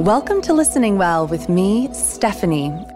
Welcome to Listening Well with me, Stephanie.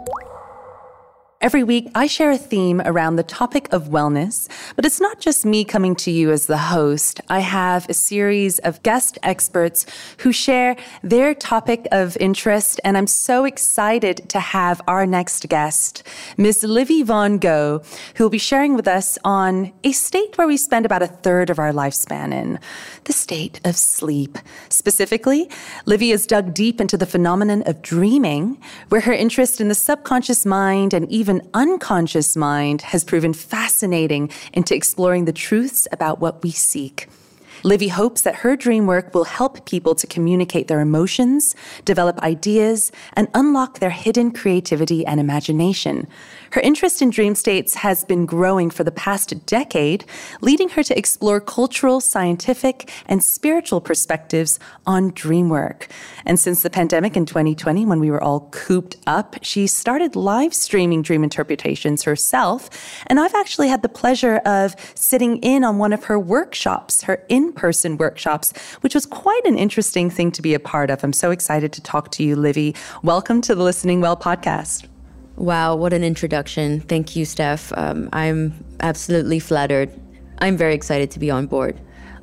Every week, I share a theme around the topic of wellness, but it's not just me coming to you as the host. I have a series of guest experts who share their topic of interest, and I'm so excited to have our next guest, Miss Livy Von Goh, who will be sharing with us on a state where we spend about a third of our lifespan in the state of sleep. Specifically, Livy has dug deep into the phenomenon of dreaming, where her interest in the subconscious mind and even even unconscious mind has proven fascinating into exploring the truths about what we seek. Livy hopes that her dream work will help people to communicate their emotions, develop ideas, and unlock their hidden creativity and imagination. Her interest in dream states has been growing for the past decade, leading her to explore cultural, scientific, and spiritual perspectives on dream work. And since the pandemic in 2020, when we were all cooped up, she started live streaming dream interpretations herself. And I've actually had the pleasure of sitting in on one of her workshops, her in person workshops, which was quite an interesting thing to be a part of. I'm so excited to talk to you, Livy. Welcome to the Listening Well podcast. Wow, what an introduction. Thank you, Steph. Um, I'm absolutely flattered. I'm very excited to be on board.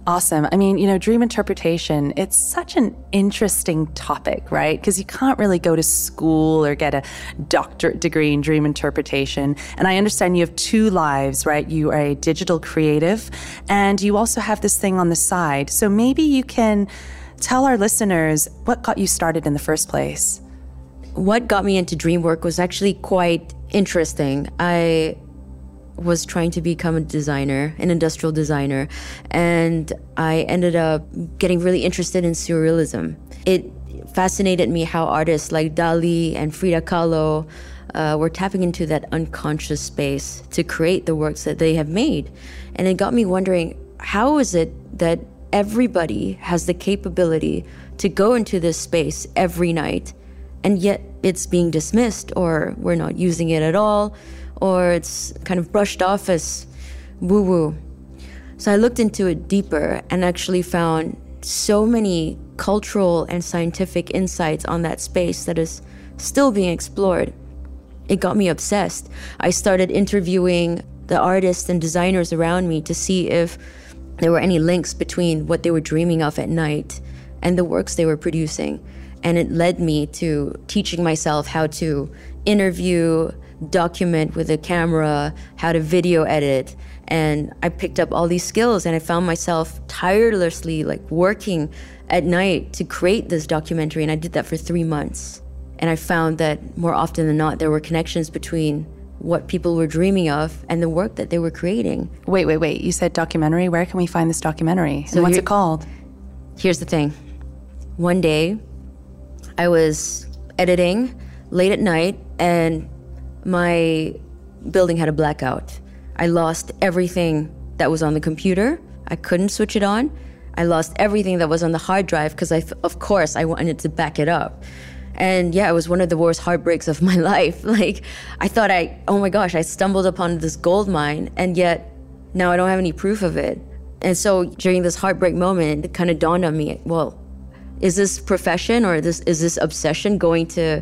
Awesome. I mean, you know, dream interpretation, it's such an interesting topic, right? Because you can't really go to school or get a doctorate degree in dream interpretation. And I understand you have two lives, right? You are a digital creative and you also have this thing on the side. So maybe you can tell our listeners what got you started in the first place what got me into dream work was actually quite interesting. I was trying to become a designer, an industrial designer, and I ended up getting really interested in surrealism. It fascinated me how artists like Dali and Frida Kahlo uh, were tapping into that unconscious space to create the works that they have made. And it got me wondering how is it that everybody has the capability to go into this space every night and yet it's being dismissed or we're not using it at all or it's kind of brushed off as woo woo. So I looked into it deeper and actually found so many cultural and scientific insights on that space that is still being explored. It got me obsessed. I started interviewing the artists and designers around me to see if there were any links between what they were dreaming of at night and the works they were producing. And it led me to teaching myself how to interview, document with a camera, how to video edit. And I picked up all these skills and I found myself tirelessly like working at night to create this documentary. And I did that for three months. And I found that more often than not, there were connections between what people were dreaming of and the work that they were creating. Wait, wait, wait. You said documentary. Where can we find this documentary? So and what's it called? Here's the thing. One day, I was editing late at night and my building had a blackout. I lost everything that was on the computer. I couldn't switch it on. I lost everything that was on the hard drive because I, of course, I wanted to back it up. And yeah, it was one of the worst heartbreaks of my life. Like, I thought I, oh my gosh, I stumbled upon this gold mine, and yet now I don't have any proof of it. And so during this heartbreak moment, it kind of dawned on me well, is this profession or this is this obsession going to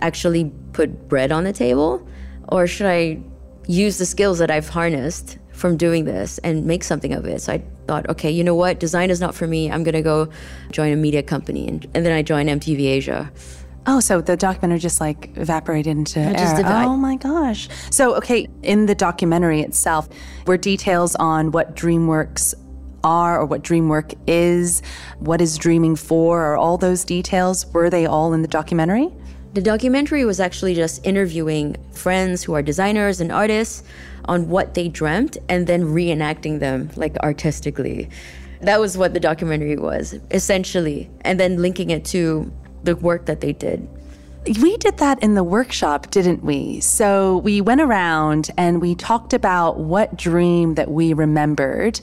actually put bread on the table? Or should i use the skills that i've harnessed from doing this and make something of it? So i thought okay you know what? Design is not for me. I'm going to go join a media company. And, and then i joined mtv asia. Oh, so the documentary just like evaporated into air. oh my gosh. So, okay, in the documentary itself, were details on what DreamWorks are or what dream work is, what is dreaming for, or all those details, were they all in the documentary? The documentary was actually just interviewing friends who are designers and artists on what they dreamt and then reenacting them like artistically. That was what the documentary was, essentially, and then linking it to the work that they did. We did that in the workshop, didn't we? So we went around and we talked about what dream that we remembered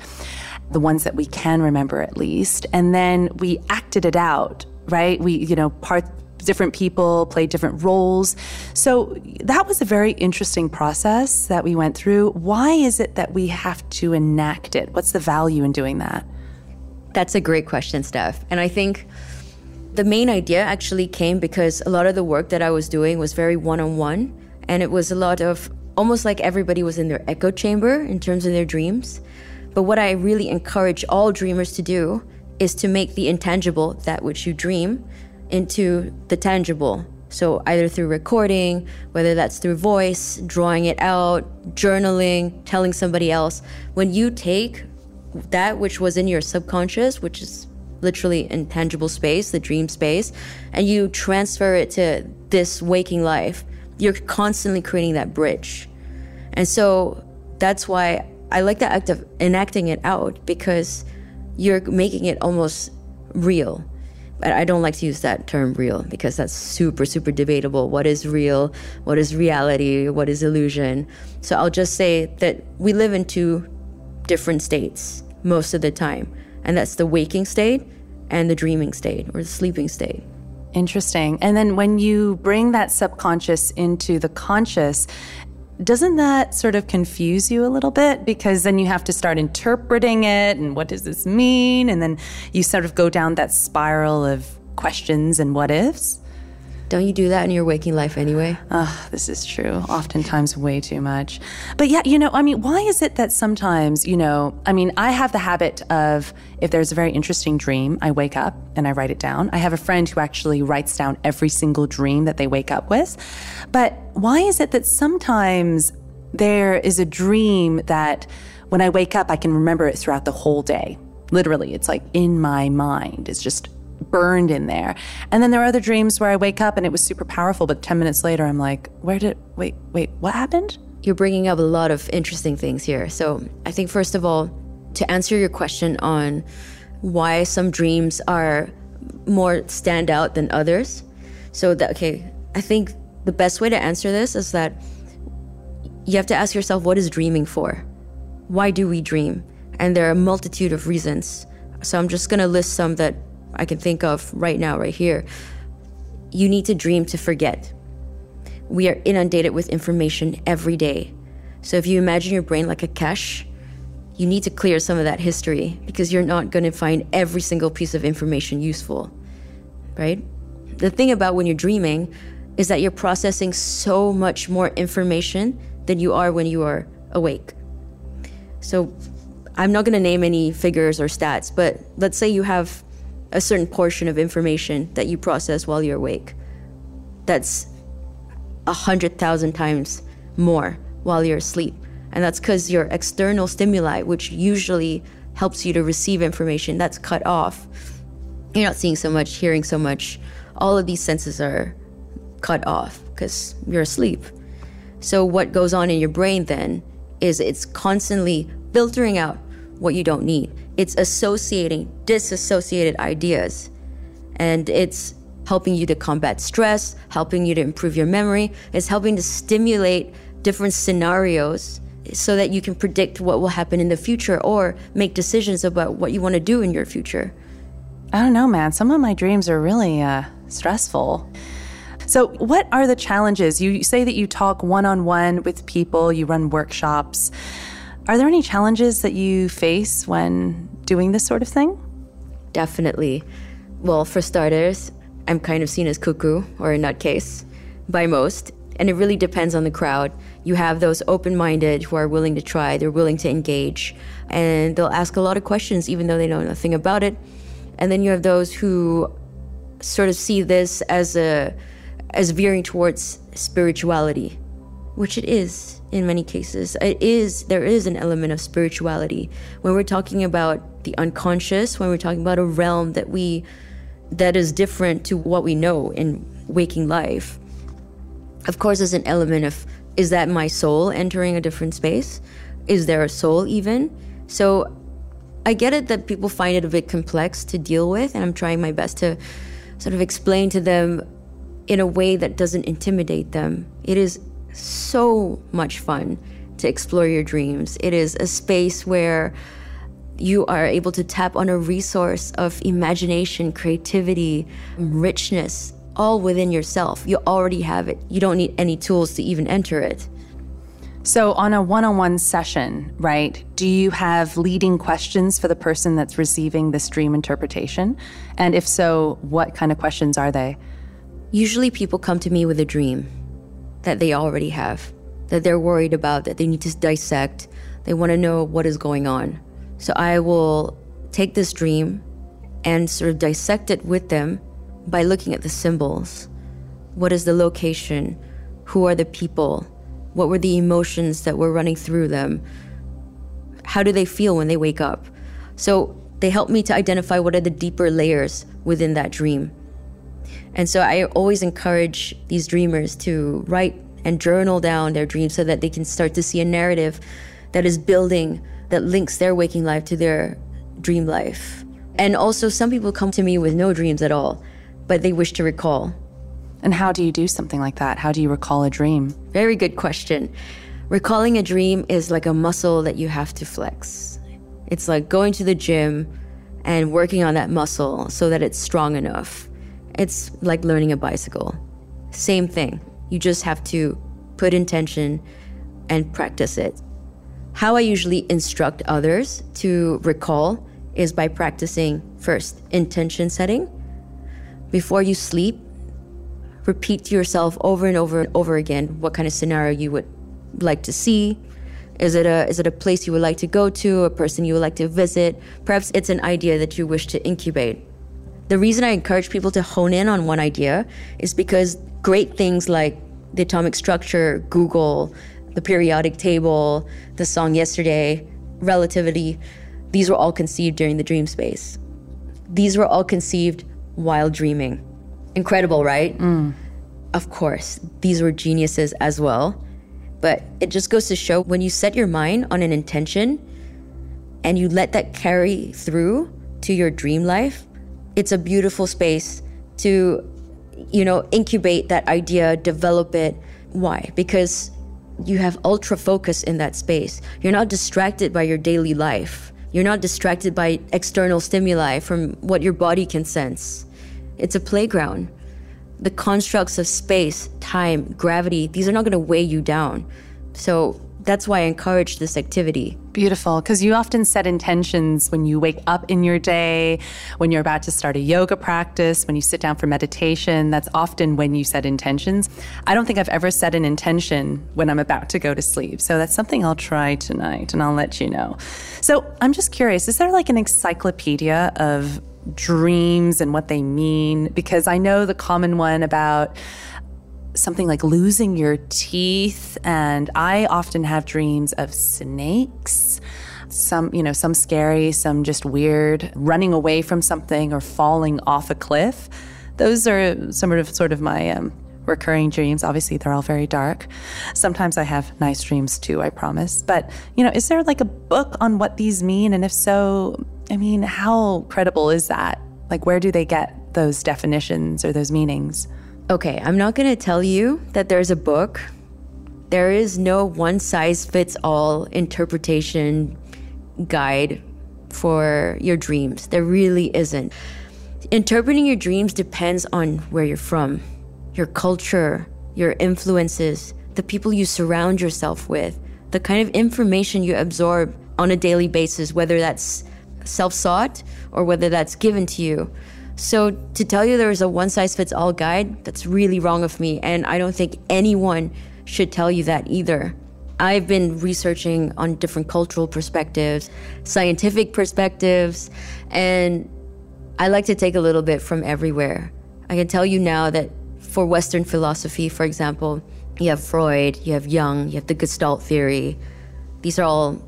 the ones that we can remember at least. And then we acted it out, right? We, you know, part different people played different roles. So that was a very interesting process that we went through. Why is it that we have to enact it? What's the value in doing that? That's a great question, Steph. And I think the main idea actually came because a lot of the work that I was doing was very one on one. And it was a lot of almost like everybody was in their echo chamber in terms of their dreams. But what I really encourage all dreamers to do is to make the intangible, that which you dream, into the tangible. So, either through recording, whether that's through voice, drawing it out, journaling, telling somebody else. When you take that which was in your subconscious, which is literally intangible space, the dream space, and you transfer it to this waking life, you're constantly creating that bridge. And so that's why I like the act of enacting it out because you're making it almost real. But I don't like to use that term real because that's super, super debatable. What is real? What is reality? What is illusion? So I'll just say that we live in two different states most of the time, and that's the waking state and the dreaming state or the sleeping state. Interesting. And then when you bring that subconscious into the conscious, doesn't that sort of confuse you a little bit? Because then you have to start interpreting it and what does this mean? And then you sort of go down that spiral of questions and what ifs. Don't you do that in your waking life anyway? Oh, this is true. Oftentimes, way too much. But yeah, you know, I mean, why is it that sometimes, you know, I mean, I have the habit of if there's a very interesting dream, I wake up and I write it down. I have a friend who actually writes down every single dream that they wake up with. But why is it that sometimes there is a dream that when I wake up, I can remember it throughout the whole day? Literally, it's like in my mind. It's just burned in there. And then there are other dreams where I wake up and it was super powerful, but 10 minutes later, I'm like, where did, wait, wait, what happened? You're bringing up a lot of interesting things here. So I think, first of all, to answer your question on why some dreams are more stand out than others. So that, okay, I think the best way to answer this is that you have to ask yourself, what is dreaming for? Why do we dream? And there are a multitude of reasons. So I'm just going to list some that I can think of right now, right here. You need to dream to forget. We are inundated with information every day. So if you imagine your brain like a cache, you need to clear some of that history because you're not going to find every single piece of information useful, right? The thing about when you're dreaming is that you're processing so much more information than you are when you are awake. So I'm not going to name any figures or stats, but let's say you have a certain portion of information that you process while you're awake. That's a hundred thousand times more while you're asleep. And that's because your external stimuli, which usually helps you to receive information, that's cut off. You're not seeing so much, hearing so much. All of these senses are cut off because you're asleep. So, what goes on in your brain then is it's constantly filtering out what you don't need it's associating disassociated ideas and it's helping you to combat stress, helping you to improve your memory, it's helping to stimulate different scenarios so that you can predict what will happen in the future or make decisions about what you want to do in your future. I don't know, man. Some of my dreams are really uh, stressful. So, what are the challenges? You say that you talk one on one with people, you run workshops. Are there any challenges that you face when doing this sort of thing? Definitely. Well, for starters, I'm kind of seen as cuckoo or a nutcase by most, and it really depends on the crowd. You have those open minded who are willing to try, they're willing to engage, and they'll ask a lot of questions even though they know nothing about it. And then you have those who sort of see this as a as veering towards spirituality, which it is in many cases. It is there is an element of spirituality when we're talking about the unconscious, when we're talking about a realm that we that is different to what we know in waking life. Of course, there's an element of is that my soul entering a different space? Is there a soul even? So I get it that people find it a bit complex to deal with, and I'm trying my best to sort of explain to them in a way that doesn't intimidate them. It is so much fun to explore your dreams. It is a space where you are able to tap on a resource of imagination, creativity, richness, all within yourself. You already have it. You don't need any tools to even enter it. So, on a one on one session, right, do you have leading questions for the person that's receiving this dream interpretation? And if so, what kind of questions are they? Usually, people come to me with a dream that they already have, that they're worried about, that they need to dissect. They want to know what is going on. So, I will take this dream and sort of dissect it with them by looking at the symbols. What is the location? Who are the people? What were the emotions that were running through them? How do they feel when they wake up? So they help me to identify what are the deeper layers within that dream. And so I always encourage these dreamers to write and journal down their dreams so that they can start to see a narrative that is building, that links their waking life to their dream life. And also, some people come to me with no dreams at all, but they wish to recall. And how do you do something like that? How do you recall a dream? Very good question. Recalling a dream is like a muscle that you have to flex. It's like going to the gym and working on that muscle so that it's strong enough. It's like learning a bicycle. Same thing. You just have to put intention and practice it. How I usually instruct others to recall is by practicing first intention setting. Before you sleep, repeat to yourself over and over and over again what kind of scenario you would like to see. Is it a is it a place you would like to go to, a person you would like to visit? Perhaps it's an idea that you wish to incubate. The reason I encourage people to hone in on one idea is because great things like the atomic structure, Google, the periodic table, the song yesterday, relativity, these were all conceived during the dream space. These were all conceived while dreaming. Incredible, right? Mm. Of course, these were geniuses as well. But it just goes to show when you set your mind on an intention and you let that carry through to your dream life, it's a beautiful space to, you know, incubate that idea, develop it. Why? Because you have ultra focus in that space. You're not distracted by your daily life. You're not distracted by external stimuli from what your body can sense. It's a playground. The constructs of space, time, gravity, these are not going to weigh you down. So that's why I encourage this activity. Beautiful, because you often set intentions when you wake up in your day, when you're about to start a yoga practice, when you sit down for meditation. That's often when you set intentions. I don't think I've ever set an intention when I'm about to go to sleep. So that's something I'll try tonight and I'll let you know. So I'm just curious is there like an encyclopedia of dreams and what they mean because I know the common one about something like losing your teeth and I often have dreams of snakes. Some you know some scary some just weird running away from something or falling off a cliff. Those are some of sort of my um, recurring dreams. Obviously they're all very dark. Sometimes i have nice dreams too i promise. But you know is there like a book on what these mean? And if so I mean, how credible is that? Like, where do they get those definitions or those meanings? Okay, I'm not going to tell you that there's a book. There is no one size fits all interpretation guide for your dreams. There really isn't. Interpreting your dreams depends on where you're from, your culture, your influences, the people you surround yourself with, the kind of information you absorb on a daily basis, whether that's self sought or whether that's given to you. So to tell you there is a one size fits all guide, that's really wrong of me. And I don't think anyone should tell you that either. I've been researching on different cultural perspectives, scientific perspectives, and I like to take a little bit from everywhere. I can tell you now that for Western philosophy, for example, you have Freud, you have Jung, you have the Gestalt theory. These are all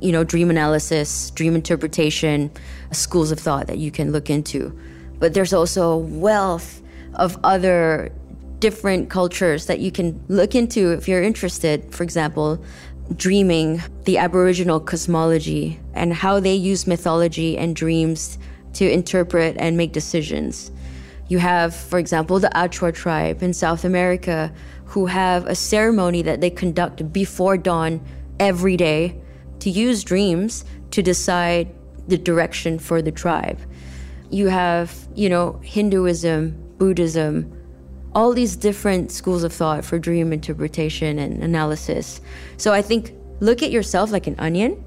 you know, dream analysis, dream interpretation, schools of thought that you can look into. But there's also a wealth of other different cultures that you can look into if you're interested. For example, dreaming, the Aboriginal cosmology, and how they use mythology and dreams to interpret and make decisions. You have, for example, the Achuar tribe in South America who have a ceremony that they conduct before dawn every day to use dreams to decide the direction for the tribe. You have, you know, Hinduism, Buddhism, all these different schools of thought for dream interpretation and analysis. So I think look at yourself like an onion,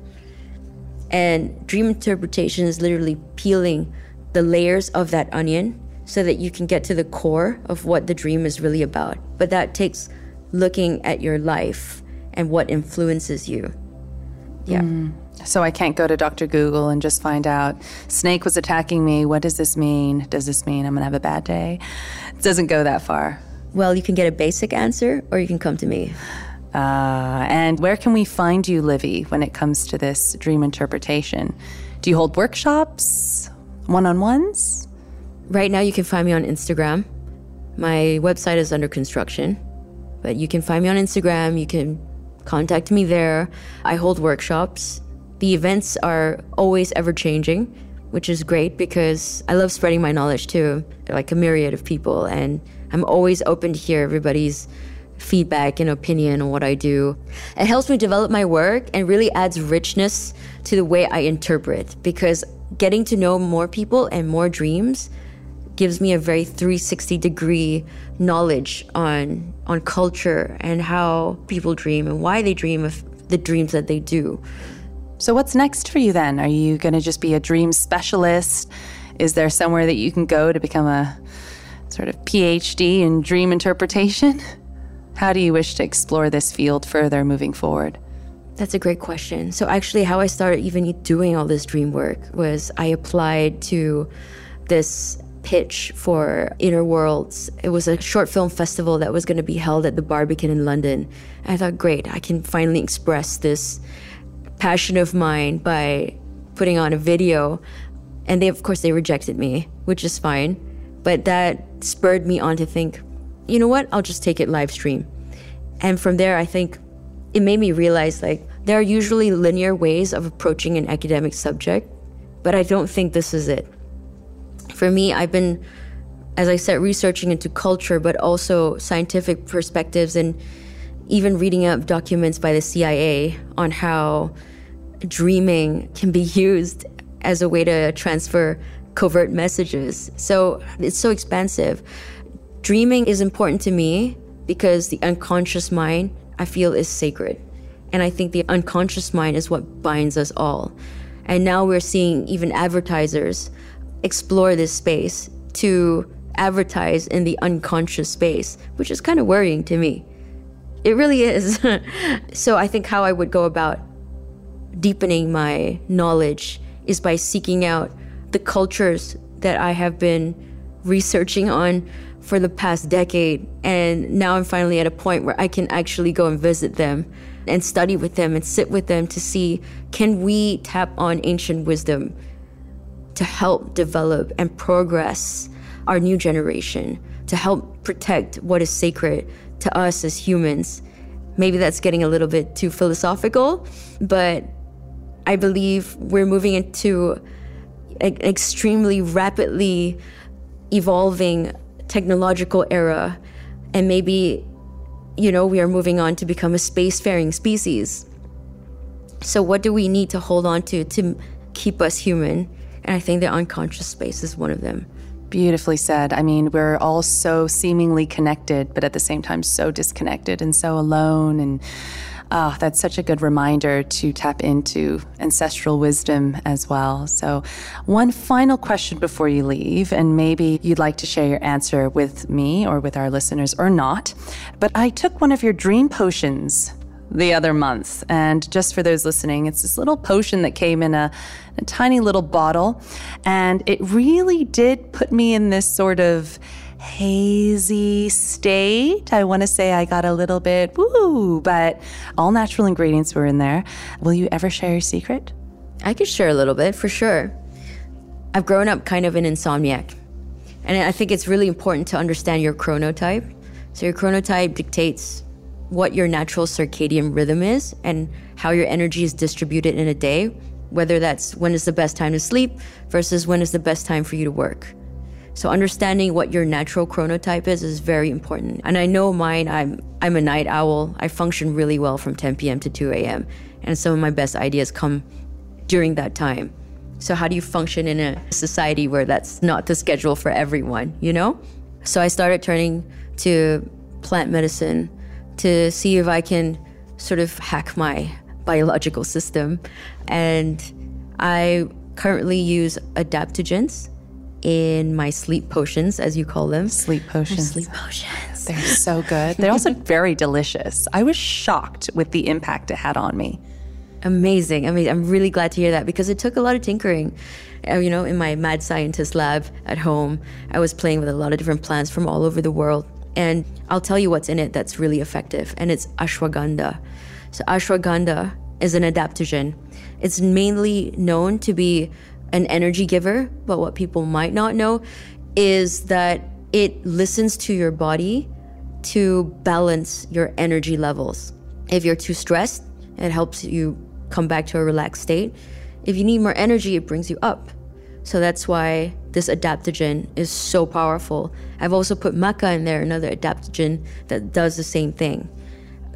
and dream interpretation is literally peeling the layers of that onion so that you can get to the core of what the dream is really about. But that takes looking at your life and what influences you. Yeah. Mm. So I can't go to Dr. Google and just find out snake was attacking me. What does this mean? Does this mean I'm going to have a bad day? It doesn't go that far. Well, you can get a basic answer or you can come to me. Uh, and where can we find you, Livy, when it comes to this dream interpretation? Do you hold workshops, one on ones? Right now, you can find me on Instagram. My website is under construction, but you can find me on Instagram. You can contact me there. I hold workshops. The events are always ever changing, which is great because I love spreading my knowledge to like a myriad of people. And I'm always open to hear everybody's feedback and opinion on what I do. It helps me develop my work and really adds richness to the way I interpret because getting to know more people and more dreams gives me a very 360 degree knowledge on on culture and how people dream and why they dream of the dreams that they do. So what's next for you then? Are you going to just be a dream specialist? Is there somewhere that you can go to become a sort of PhD in dream interpretation? How do you wish to explore this field further moving forward? That's a great question. So, actually, how I started even doing all this dream work was I applied to this pitch for Inner Worlds. It was a short film festival that was going to be held at the Barbican in London. I thought, great, I can finally express this passion of mine by putting on a video. And they, of course, they rejected me, which is fine. But that spurred me on to think, you know what? I'll just take it live stream. And from there, I think it made me realize like there are usually linear ways of approaching an academic subject, but I don't think this is it. For me, I've been, as I said, researching into culture, but also scientific perspectives and even reading up documents by the CIA on how dreaming can be used as a way to transfer covert messages. So it's so expansive. Dreaming is important to me because the unconscious mind, I feel, is sacred. And I think the unconscious mind is what binds us all. And now we're seeing even advertisers explore this space to advertise in the unconscious space, which is kind of worrying to me. It really is. so I think how I would go about deepening my knowledge is by seeking out the cultures that I have been researching on for the past decade. And now I'm finally at a point where I can actually go and visit them and study with them and sit with them to see can we tap on ancient wisdom to help develop and progress our new generation, to help protect what is sacred to us as humans. Maybe that's getting a little bit too philosophical, but I believe we're moving into an extremely rapidly evolving technological era and maybe you know we are moving on to become a spacefaring species so what do we need to hold on to to keep us human and i think the unconscious space is one of them Beautifully said. I mean, we're all so seemingly connected, but at the same time, so disconnected and so alone. And Oh, that's such a good reminder to tap into ancestral wisdom as well. So, one final question before you leave, and maybe you'd like to share your answer with me or with our listeners or not. But I took one of your dream potions the other month. And just for those listening, it's this little potion that came in a, a, tiny little bottle. And it really did put me in this sort of hazy state. I want to say I got a little bit woo, but all natural ingredients were in there. Will you ever share your secret? I could share a little bit for sure. I've grown up kind of an insomniac. And I think it's really important to understand your chronotype. So, your chronotype dictates what your natural circadian rhythm is and how your energy is distributed in a day, whether that's when is the best time to sleep versus when is the best time for you to work. So understanding what your natural chronotype is is very important. And I know mine, I'm I'm a night owl. I function really well from 10 p.m. to 2 a.m. And some of my best ideas come during that time. So how do you function in a society where that's not the schedule for everyone, you know? So I started turning to plant medicine to see if I can sort of hack my biological system. And I currently use adaptogens in my sleep potions, as you call them. Sleep potions. Sleep potions. They're so good. They're also very delicious. I was shocked with the impact it had on me. Amazing. I mean, I'm really glad to hear that because it took a lot of tinkering. Uh, you know, in my mad scientist lab at home, I was playing with a lot of different plants from all over the world. And I'll tell you what's in it that's really effective, and it's ashwagandha. So, ashwagandha is an adaptogen. It's mainly known to be an energy giver, but what people might not know is that it listens to your body to balance your energy levels. If you're too stressed, it helps you come back to a relaxed state. If you need more energy, it brings you up. So that's why this adaptogen is so powerful. I've also put maca in there, another adaptogen that does the same thing.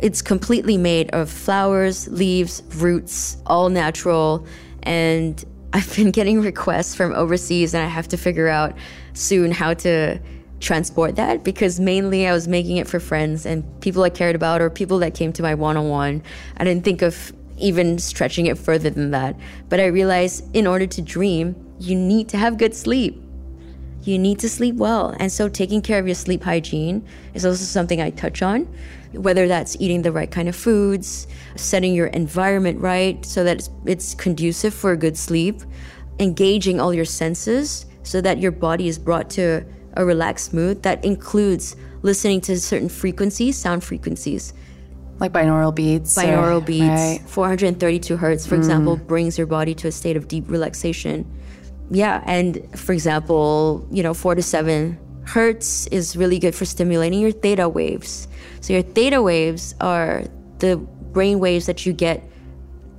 It's completely made of flowers, leaves, roots, all natural. And I've been getting requests from overseas, and I have to figure out soon how to transport that because mainly I was making it for friends and people I cared about or people that came to my one on one. I didn't think of even stretching it further than that. But I realized in order to dream, you need to have good sleep. You need to sleep well. And so taking care of your sleep hygiene is also something I touch on, whether that's eating the right kind of foods, setting your environment right so that it's, it's conducive for a good sleep, engaging all your senses so that your body is brought to a relaxed mood that includes listening to certain frequencies, sound frequencies. Like binaural beats. Binaural or, beats, right. 432 hertz, for mm. example, brings your body to a state of deep relaxation. Yeah, and for example, you know, four to seven hertz is really good for stimulating your theta waves. So your theta waves are the brain waves that you get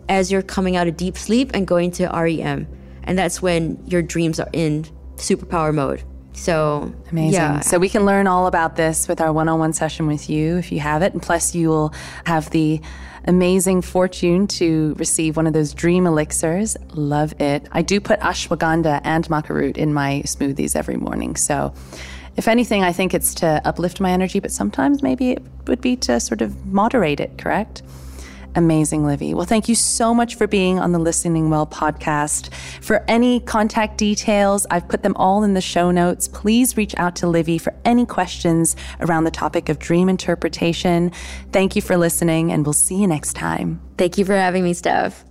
as you're coming out of deep sleep and going to REM. And that's when your dreams are in superpower mode. So amazing. Yeah. So we can learn all about this with our one-on-one session with you if you have it, and plus you will have the amazing fortune to receive one of those dream elixirs. Love it. I do put ashwagandha and maca root in my smoothies every morning. So if anything, I think it's to uplift my energy, but sometimes maybe it would be to sort of moderate it, correct? Amazing, Livy. Well, thank you so much for being on the Listening Well podcast. For any contact details, I've put them all in the show notes. Please reach out to Livy for any questions around the topic of dream interpretation. Thank you for listening, and we'll see you next time. Thank you for having me, Steph.